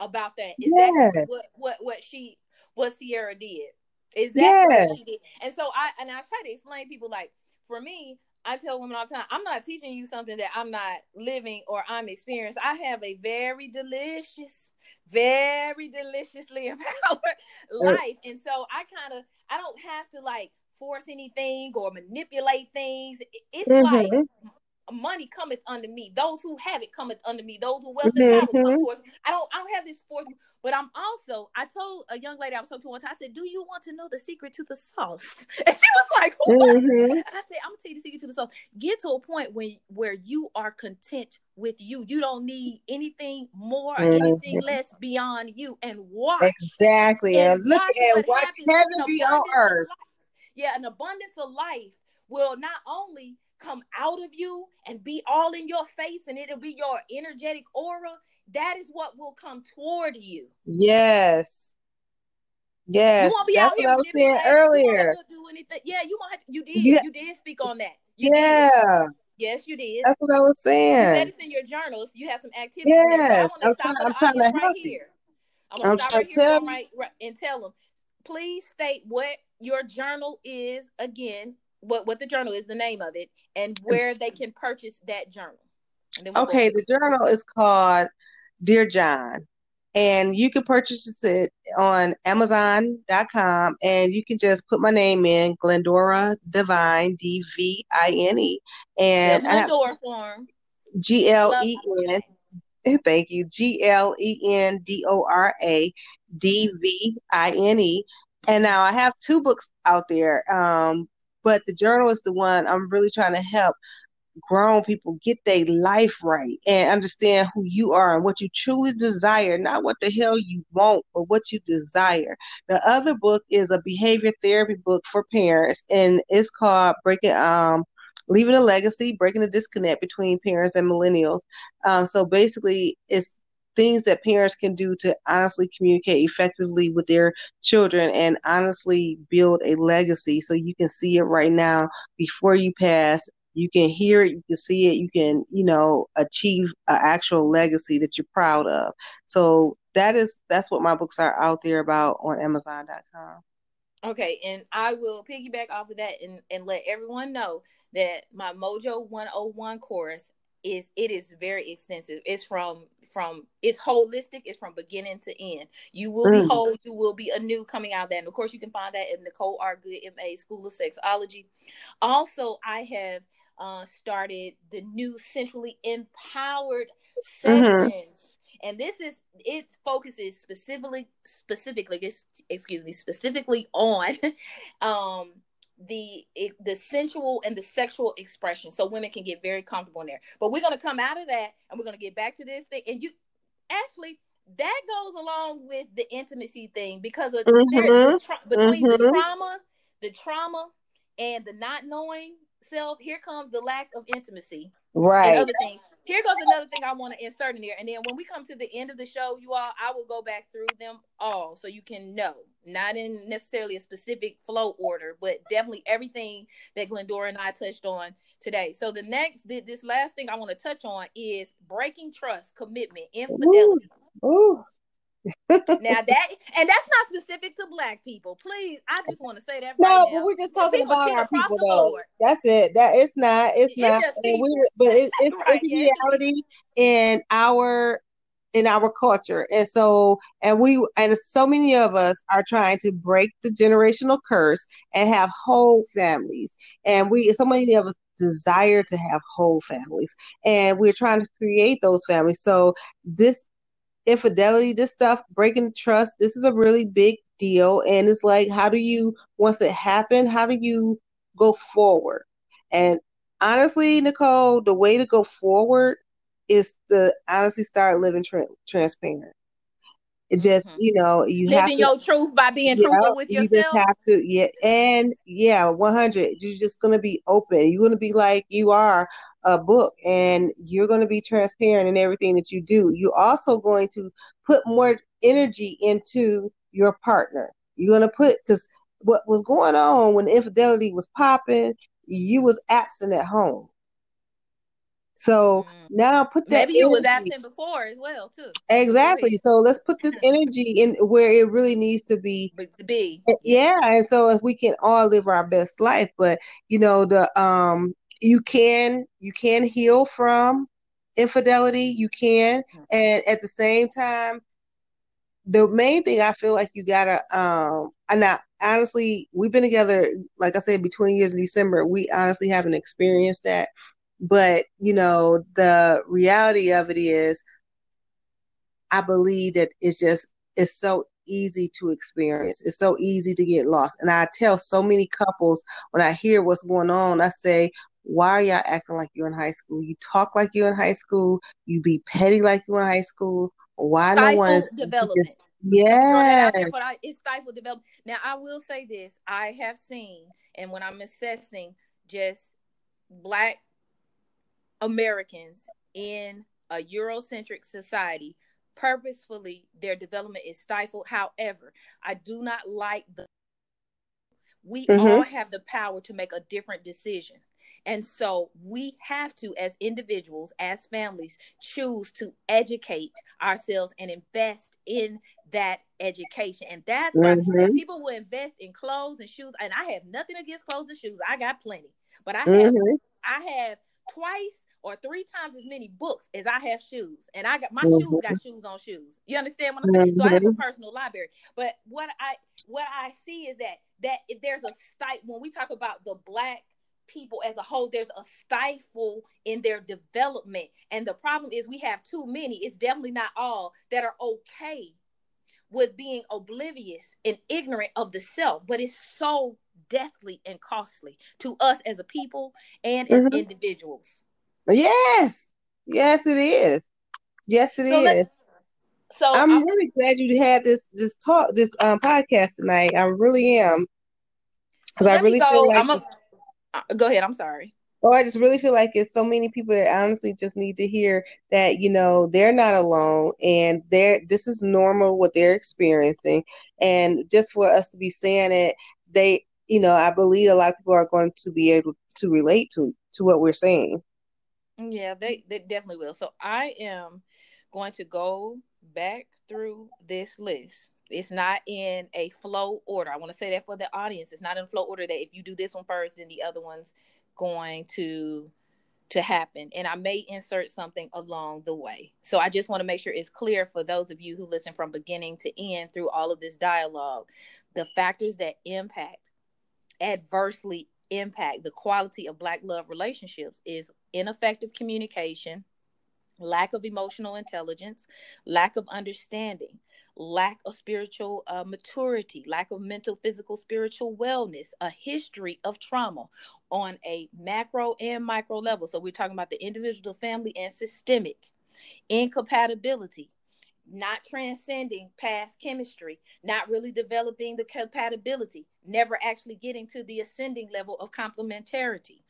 about that. Is that. What what what she what Ciara did. Exactly yes. what she did. And so I and I try to explain people like for me, I tell women all the time, I'm not teaching you something that I'm not living or I'm experiencing. I have a very delicious, very deliciously empowered uh, life. And so I kind of I don't have to like force anything or manipulate things. It's mm-hmm. like money cometh unto me. Those who have it cometh unto me. Those who wealth and power mm-hmm. come towards me. I don't I don't have this force, but I'm also I told a young lady I was talking to one time, I said, Do you want to know the secret to the sauce? And she was like, What? Mm-hmm. And I said, I'm gonna tell you the secret to the sauce. Get to a point when where you are content with you. You don't need anything more or mm-hmm. anything less beyond you and watch. Exactly. And, and look at what heaven be on earth. Yeah, an abundance of life will not only come out of you and be all in your face and it'll be your energetic aura, that is what will come toward you. Yes. Yes. You won't be That's out here what I was saying earlier. do anything. Yeah, you won't have to, you did. Yeah. You did speak on that. You yeah. Did. Yes, you did. That's what I was saying. You said it's in your journals. You have some activities. Yes. So I'm, trying, I'm trying to help right you. here. I'm gonna I'm stop right here right, right, and tell them, please state what your journal is again what what the journal is, the name of it, and where they can purchase that journal. We'll okay, the journal is called Dear John, and you can purchase it on Amazon.com, and you can just put my name in Glendora Dvine D V I N E, and Glendora form G L E N. Thank you. G L And now I have two books out there. Um, but the journal is the one I'm really trying to help grown people get their life right and understand who you are and what you truly desire, not what the hell you want, but what you desire. The other book is a behavior therapy book for parents, and it's called Breaking um Leaving a Legacy, Breaking the Disconnect Between Parents and Millennials. Um, so basically, it's things that parents can do to honestly communicate effectively with their children and honestly build a legacy so you can see it right now before you pass. You can hear it you can see it you can you know achieve an actual legacy that you're proud of. So that is that's what my books are out there about on amazon.com okay and i will piggyback off of that and, and let everyone know that my mojo 101 course is it is very extensive. It's from from it's holistic. It's from beginning to end. You will mm. be whole. You will be anew coming out of that. And of course you can find that in nicole r. Goode ma school of sexology. Also i have uh, started the new centrally empowered mm-hmm. sessions. Mm-hmm. and this is it focuses specifically specifically excuse me specifically on um the it, the sensual and the sexual expression so women can get very comfortable in there but we're going to come out of that and we're going to get back to this thing and you actually that goes along with the intimacy thing because of mm-hmm. the tra- between mm-hmm. the trauma the trauma and the not knowing self here comes the lack of intimacy right and other things here goes another thing I want to insert in there. And then when we come to the end of the show, you all, I will go back through them all so you can know. Not in necessarily a specific flow order, but definitely everything that Glendora and I touched on today. So the next, this last thing I want to touch on is breaking trust, commitment, infidelity. Ooh. Ooh now that and that's not specific to black people. Please, I just want to say that. No, right but we're just talking people about our people though. Board. That's it. That it's not. It's, it's not. But it, it's, right, it's yeah, reality in our in our culture, and so and we and so many of us are trying to break the generational curse and have whole families, and we so many of us desire to have whole families and we're trying to create those families so this infidelity, this stuff, breaking trust, this is a really big deal. And it's like, how do you, once it happened, how do you go forward? And honestly, Nicole, the way to go forward is to honestly start living tra- transparent. It just, mm-hmm. you know, you living have to, your truth by being yeah, truthful with yourself. You just have to, yeah, and yeah, one hundred. You're just gonna be open. You're gonna be like you are a book, and you're gonna be transparent in everything that you do. You're also going to put more energy into your partner. You're gonna put because what was going on when infidelity was popping, you was absent at home. So mm. now put that. Maybe you was absent before as well too. Exactly. So let's put this energy in where it really needs to be. To be. Yeah, and so if we can all live our best life, but you know the um you can you can heal from infidelity. You can, mm. and at the same time, the main thing I feel like you gotta um and now honestly we've been together like I said between years in December we honestly haven't experienced that but, you know, the reality of it is, I believe that it's just, it's so easy to experience. It's so easy to get lost. And I tell so many couples when I hear what's going on, I say, why are y'all acting like you're in high school? You talk like you're in high school. You be petty like you're in high school. Why Stifle no one is development? Just, yeah, it's stifled development. Now I will say this: I have seen, and when I'm assessing just black Americans in a Eurocentric society, purposefully their development is stifled. However, I do not like the we mm-hmm. all have the power to make a different decision. And so we have to, as individuals, as families, choose to educate ourselves and invest in that education. And that's why mm-hmm. people will invest in clothes and shoes. And I have nothing against clothes and shoes. I got plenty. But I have mm-hmm. I have twice or three times as many books as I have shoes. And I got my mm-hmm. shoes got shoes on shoes. You understand what I'm saying? Mm-hmm. So I have a mm-hmm. personal library. But what I what I see is that that if there's a stifle when we talk about the black people as a whole, there's a stifle in their development. And the problem is we have too many, it's definitely not all that are okay with being oblivious and ignorant of the self, but it's so deathly and costly to us as a people and as mm-hmm. individuals. Yes. Yes, it is. Yes, it so is. So I'm, I'm, really glad you had this this talk this um podcast tonight. I really am because I really go. feel like I'm a, uh, go ahead. I'm sorry. Oh, I just really feel like it's so many people that honestly just need to hear that you know they're not alone and they're this is normal what they're experiencing, and just for us to be saying it, they you know I believe a lot of people are going to be able to relate to to what we're saying. Yeah, they, they definitely will. So I am going to go back through this list. It's not in a flow order. I want to say that for the audience. It's not in flow order that if you do this one first, then the other one's going to to happen. And I may insert something along the way. So I just want to make sure it's clear for those of you who listen from beginning to end through all of this dialogue, the factors that impact adversely impact the quality of black love relationships is ineffective communication, lack of emotional intelligence, lack of understanding, lack of spiritual uh, maturity, lack of mental, physical, spiritual wellness, a history of trauma on a macro and micro level. So we're talking about the individual, family, and systemic incompatibility not transcending past chemistry, not really developing the compatibility, never actually getting to the ascending level of complementarity.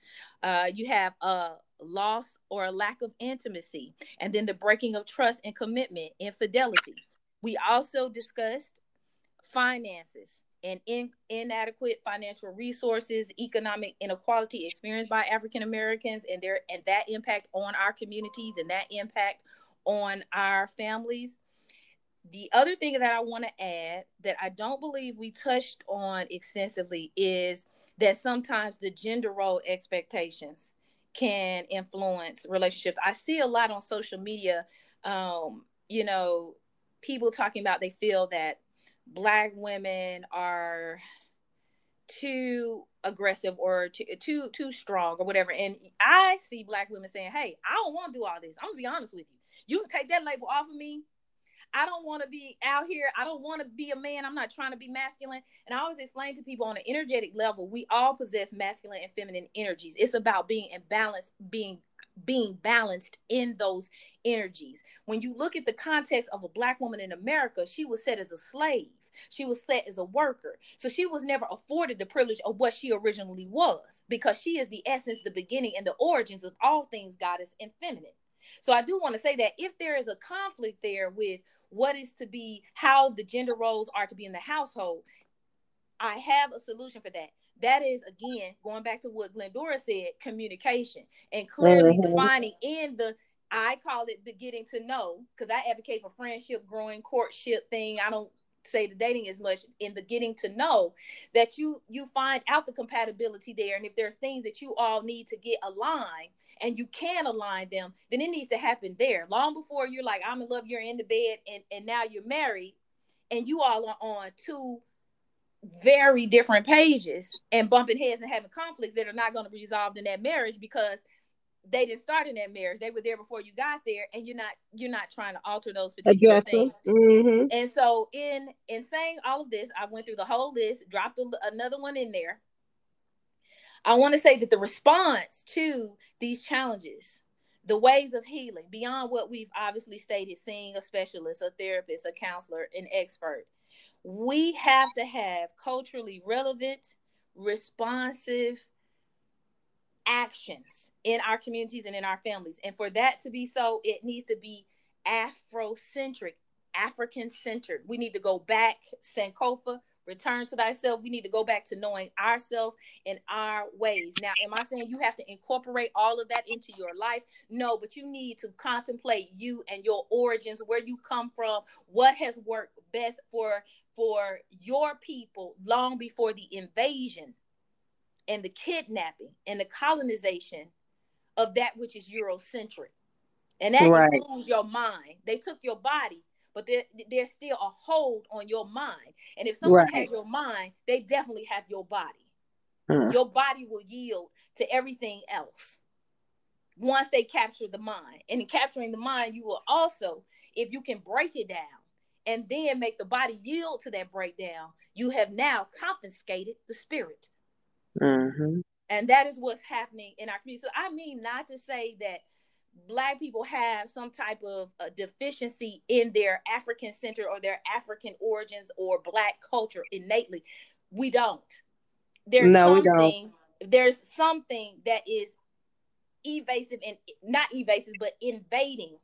Uh, you have a loss or a lack of intimacy, and then the breaking of trust and commitment, infidelity. We also discussed finances and in, inadequate financial resources, economic inequality experienced by African Americans, and their and that impact on our communities and that impact on our families the other thing that I want to add that I don't believe we touched on extensively is that sometimes the gender role expectations can influence relationships. I see a lot on social media, um, you know, people talking about they feel that black women are too aggressive or too too too strong or whatever. And I see black women saying, "Hey, I don't want to do all this. I'm gonna be honest with you. You can take that label off of me I don't want to be out here. I don't want to be a man. I'm not trying to be masculine. And I always explain to people on an energetic level, we all possess masculine and feminine energies. It's about being in balance, being being balanced in those energies. When you look at the context of a black woman in America, she was set as a slave. She was set as a worker. So she was never afforded the privilege of what she originally was because she is the essence, the beginning, and the origins of all things goddess and feminine. So I do want to say that if there is a conflict there with what is to be, how the gender roles are to be in the household, I have a solution for that. That is again going back to what Glendora said, communication and clearly mm-hmm. defining in the I call it the getting to know because I advocate for friendship, growing, courtship thing. I don't say the dating as much in the getting to know that you you find out the compatibility there. And if there's things that you all need to get aligned and you can align them then it needs to happen there. Long before you're like i'm in love you're in the bed and and now you're married and you all are on two very different pages and bumping heads and having conflicts that are not going to be resolved in that marriage because they didn't start in that marriage. They were there before you got there, and you're not you're not trying to alter those particular things. Mm-hmm. And so, in in saying all of this, I went through the whole list, dropped a, another one in there. I want to say that the response to these challenges, the ways of healing, beyond what we've obviously stated, seeing a specialist, a therapist, a counselor, an expert, we have to have culturally relevant, responsive actions in our communities and in our families. And for that to be so, it needs to be Afrocentric, African centered. We need to go back, Sankofa, return to thyself. We need to go back to knowing ourselves and our ways. Now, am I saying you have to incorporate all of that into your life? No, but you need to contemplate you and your origins, where you come from, what has worked best for for your people long before the invasion and the kidnapping and the colonization of that which is Eurocentric. And that right. includes your mind. They took your body, but there, there's still a hold on your mind. And if someone right. has your mind, they definitely have your body. Your body will yield to everything else once they capture the mind. And in capturing the mind, you will also, if you can break it down and then make the body yield to that breakdown, you have now confiscated the spirit. Mm-hmm. And that is what's happening in our community. So I mean not to say that black people have some type of uh, deficiency in their African center or their African origins or black culture innately. We don't. There's no, we don't. There's something that is evasive and not evasive, but invading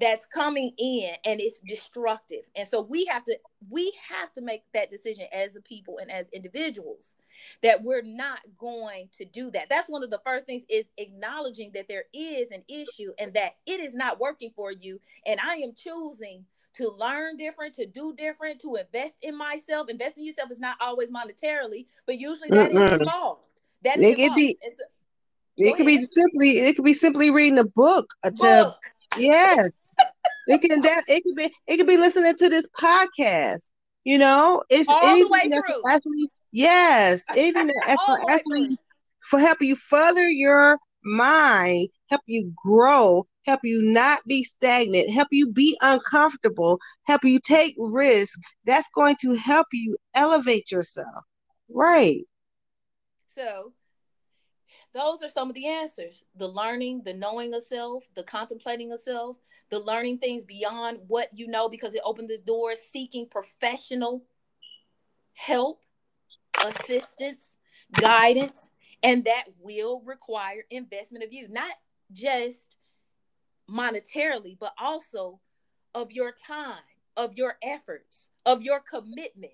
that's coming in and it's destructive and so we have to we have to make that decision as a people and as individuals that we're not going to do that that's one of the first things is acknowledging that there is an issue and that it is not working for you and i am choosing to learn different to do different to invest in myself invest in yourself is not always monetarily but usually that mm-hmm. is involved that is it involved. Be, it could be simply it could be simply reading a book, book. yes it can that it could be it could be listening to this podcast. You know, it's all the way through. Actually, yes, anything that actually for help you further your mind, help you grow, help you not be stagnant, help you be uncomfortable, help you take risk. That's going to help you elevate yourself. Right. So those are some of the answers the learning the knowing of self the contemplating of self the learning things beyond what you know because it opened the door seeking professional help assistance guidance and that will require investment of you not just monetarily but also of your time of your efforts of your commitment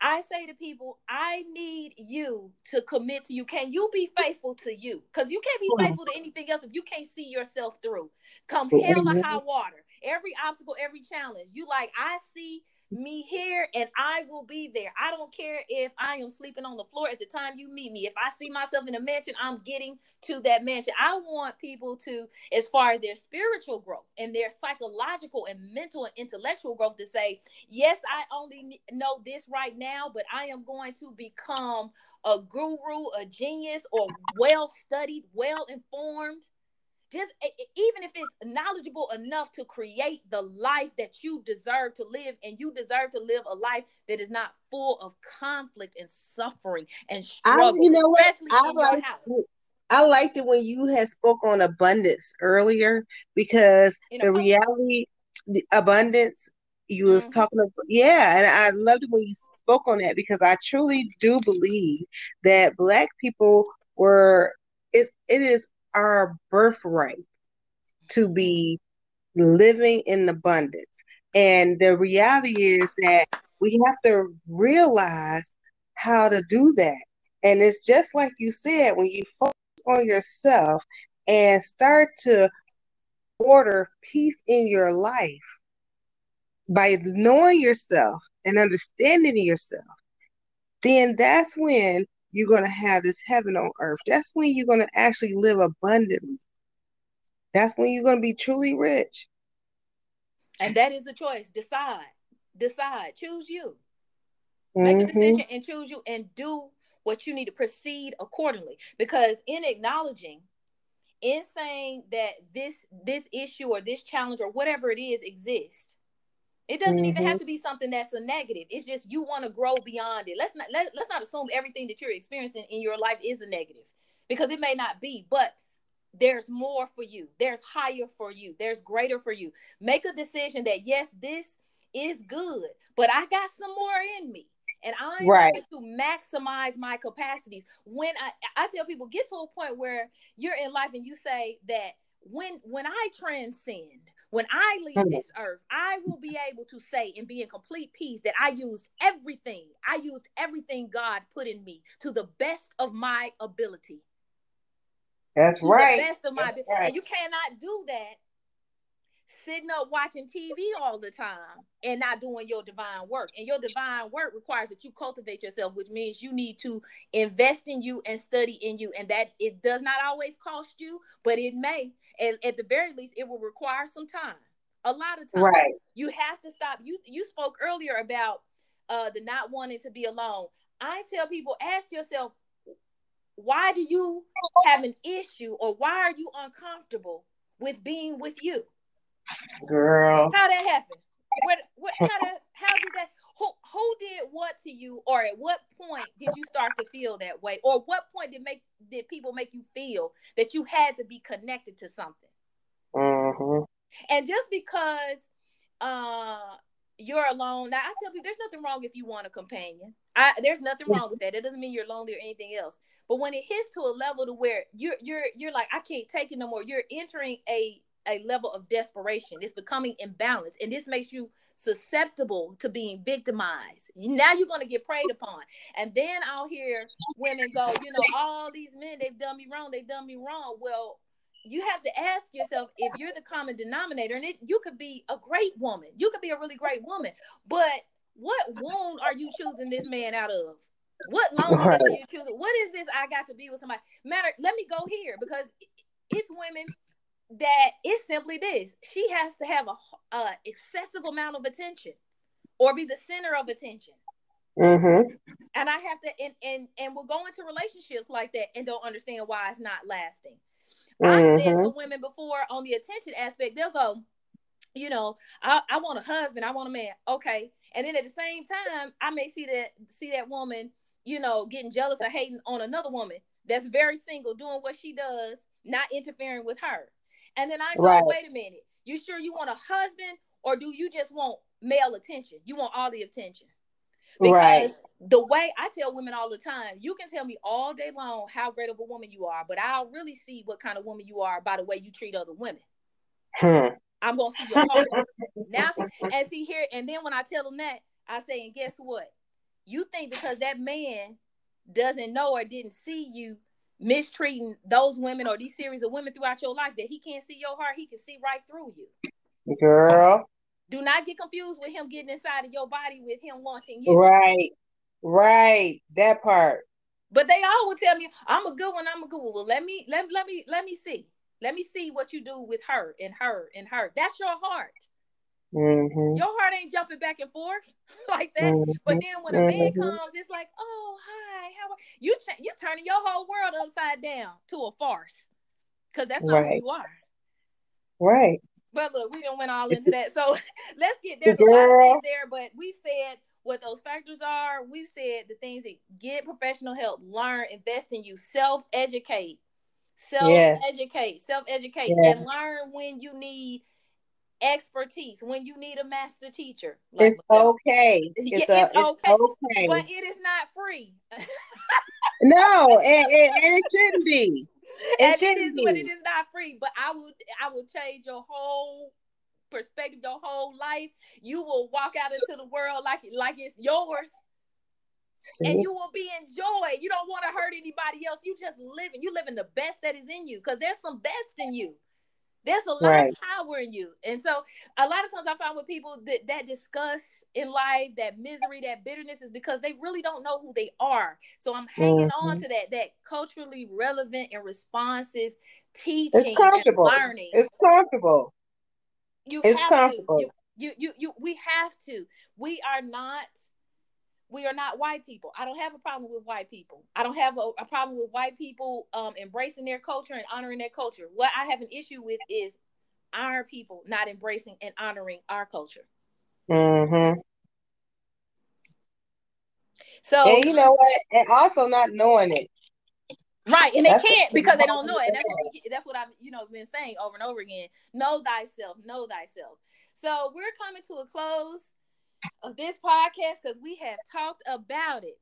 I say to people, I need you to commit to you. Can you be faithful to you? Because you can't be faithful to anything else if you can't see yourself through. Come hell or high water. Every obstacle, every challenge. You like, I see me here and I will be there. I don't care if I am sleeping on the floor at the time you meet me. If I see myself in a mansion, I'm getting to that mansion. I want people to, as far as their spiritual growth and their psychological and mental and intellectual growth, to say, yes, I only know this right now, but I am going to become a guru, a genius, or well studied, well informed just even if it's knowledgeable enough to create the life that you deserve to live and you deserve to live a life that is not full of conflict and suffering and struggle I, you know what? I like I liked it when you had spoke on abundance earlier because the reality the abundance you was mm-hmm. talking about yeah and i loved it when you spoke on that because i truly do believe that black people were it, it is our birthright to be living in abundance. And the reality is that we have to realize how to do that. And it's just like you said, when you focus on yourself and start to order peace in your life by knowing yourself and understanding yourself, then that's when you're going to have this heaven on earth. That's when you're going to actually live abundantly. That's when you're going to be truly rich. And that is a choice. Decide. Decide. Choose you. Make mm-hmm. a decision and choose you and do what you need to proceed accordingly. Because in acknowledging, in saying that this this issue or this challenge or whatever it is exists, it doesn't mm-hmm. even have mm-hmm. to be something that's a negative. It's just you want to grow beyond it. Let's not let, let's not assume everything that you're experiencing in your life is a negative because it may not be, but there's more for you. There's higher for you. There's greater for you. Make a decision that yes, this is good, but I got some more in me. And I'm right. going to maximize my capacities. When I, I tell people, get to a point where you're in life and you say that when when I transcend, when I leave this earth, I will be able to say and be in complete peace that I used everything. I used everything God put in me to the best of my ability. That's to right. The best of my ability. Right. And you cannot do that sitting up watching TV all the time and not doing your divine work. And your divine work requires that you cultivate yourself, which means you need to invest in you and study in you. And that it does not always cost you, but it may. And at the very least it will require some time a lot of time. Right. You have to stop. You you spoke earlier about uh the not wanting to be alone. I tell people ask yourself why do you have an issue or why are you uncomfortable with being with you girl. How that happened what what how that how did that who who did what to you or at what point did you start to feel that way? Or what point did make did people make you feel that you had to be connected to something? Mm-hmm. and just because uh you're alone now i tell people there's nothing wrong if you want a companion. I, there's nothing wrong with that. It doesn't mean you're lonely or anything else. But when it hits to a level to where you're you're you're like i can't take it no more. You're entering a a level of desperation. It's becoming imbalanced, and this makes you susceptible to being victimized. Now you're going to get preyed upon, and then I'll hear women go, you know, all these men they've done me wrong, they've done me wrong. Well, you have to ask yourself if you're the common denominator, and it, you could be a great woman, you could be a really great woman, but what wound are you choosing this man out of? What loneliness right. are you choosing? What is this? I got to be with somebody. Matter. Let me go here because it's women that it's simply this. She has to have a, a excessive amount of attention or be the center of attention. Mm-hmm. and i have to and, and and we'll go into relationships like that and don't understand why it's not lasting. Mm-hmm. i said to women before on the attention aspect they'll go you know I, I want a husband i want a man. Okay. And then at the same time i may see that see that woman you know getting jealous or hating on another woman that's very single doing what she does not interfering with her and then I go, right. wait a minute, you sure you want a husband or do you just want male attention? You want all the attention. Because right. the way I tell women all the time, you can tell me all day long how great of a woman you are, but I'll really see what kind of woman you are by the way you treat other women. Hmm. I'm gonna see your heart. now and see here, and then when I tell them that, I say, and guess what? You think because that man doesn't know or didn't see you mistreating those women or these series of women throughout your life that he can't see your heart, he can see right through you. Girl. Do not get confused with him getting inside of your body with him wanting you. Right. Right. That part. But they all will tell me, I'm a good one, I'm a good one. Well, let me let, let me let me see. Let me see what you do with her and her and her. That's your heart. Mm-hmm. Your heart ain't jumping back and forth like that. Mm-hmm. But then when a man mm-hmm. comes, it's like, oh hi, how are you? Ch- you turning your whole world upside down to a farce because that's not right. who you are. Right. But look, we don't went all into that. So let's get there's a lot of things there, but we've said what those factors are. We've said the things that get professional help, learn, invest in you, self educate, self educate, self educate, yes. and learn when you need expertise, when you need a master teacher. Like it's okay. It's, a, it's, okay. okay. But it is not free. no, and, and, and, it shouldn't be. It and shouldn't it is, be. But it is not free. But I will I will change your whole perspective, your whole life. You will walk out into the world like like it's yours. See? And you will be in joy. You don't want to hurt anybody else. You just living. You living the best that is in you because there's some best in you. There's a lot right. of power in you. And so a lot of times I find with people that, that discuss in life, that misery, that bitterness is because they really don't know who they are. So I'm hanging mm-hmm. on to that, that culturally relevant and responsive teaching it's comfortable. and learning. It's comfortable. You it's have comfortable. to. You, you, you, you, we have to. We are not we are not white people. I don't have a problem with white people. I don't have a, a problem with white people um, embracing their culture and honoring their culture. What I have an issue with is our people not embracing and honoring our culture. Mm-hmm. So and you know what? And also not knowing it. Right, and they that's can't because they don't know it. That's what that's what I've you know been saying over and over again. Know thyself, know thyself. So we're coming to a close of this podcast because we have talked about it.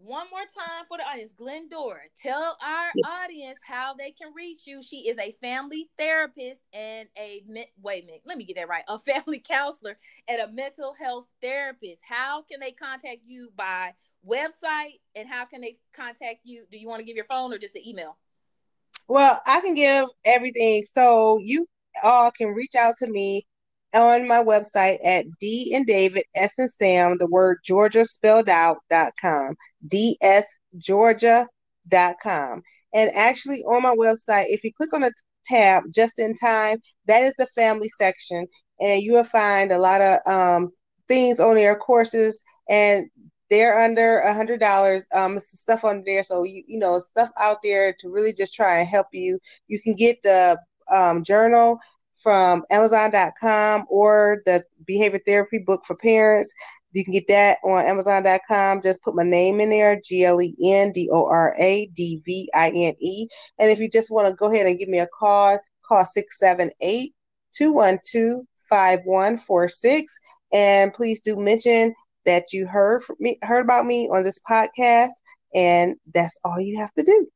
One more time for the audience, Glendora, tell our audience how they can reach you. She is a family therapist and a wait a minute, let me get that right. A family counselor and a mental health therapist. How can they contact you by website and how can they contact you? Do you want to give your phone or just the email? Well, I can give everything. So you all can reach out to me on my website at D and David S and Sam, the word Georgia spelled out dot com, dsgeorgia.com. And actually on my website, if you click on the tab just in time, that is the family section. And you will find a lot of um, things on there, courses, and they're under a hundred dollars. Um, stuff on there, so you you know stuff out there to really just try and help you. You can get the um, journal from Amazon.com or the behavior therapy book for parents. You can get that on Amazon.com. Just put my name in there, G L E N D O R A D V I N E. And if you just want to go ahead and give me a call, call 678 212 5146. And please do mention that you heard me heard about me on this podcast. And that's all you have to do.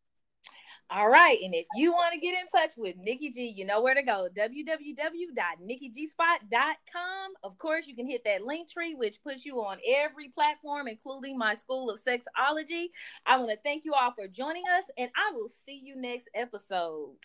All right. And if you want to get in touch with Nikki G, you know where to go www.nikkigspot.com. Of course, you can hit that Linktree, which puts you on every platform, including my School of Sexology. I want to thank you all for joining us, and I will see you next episode.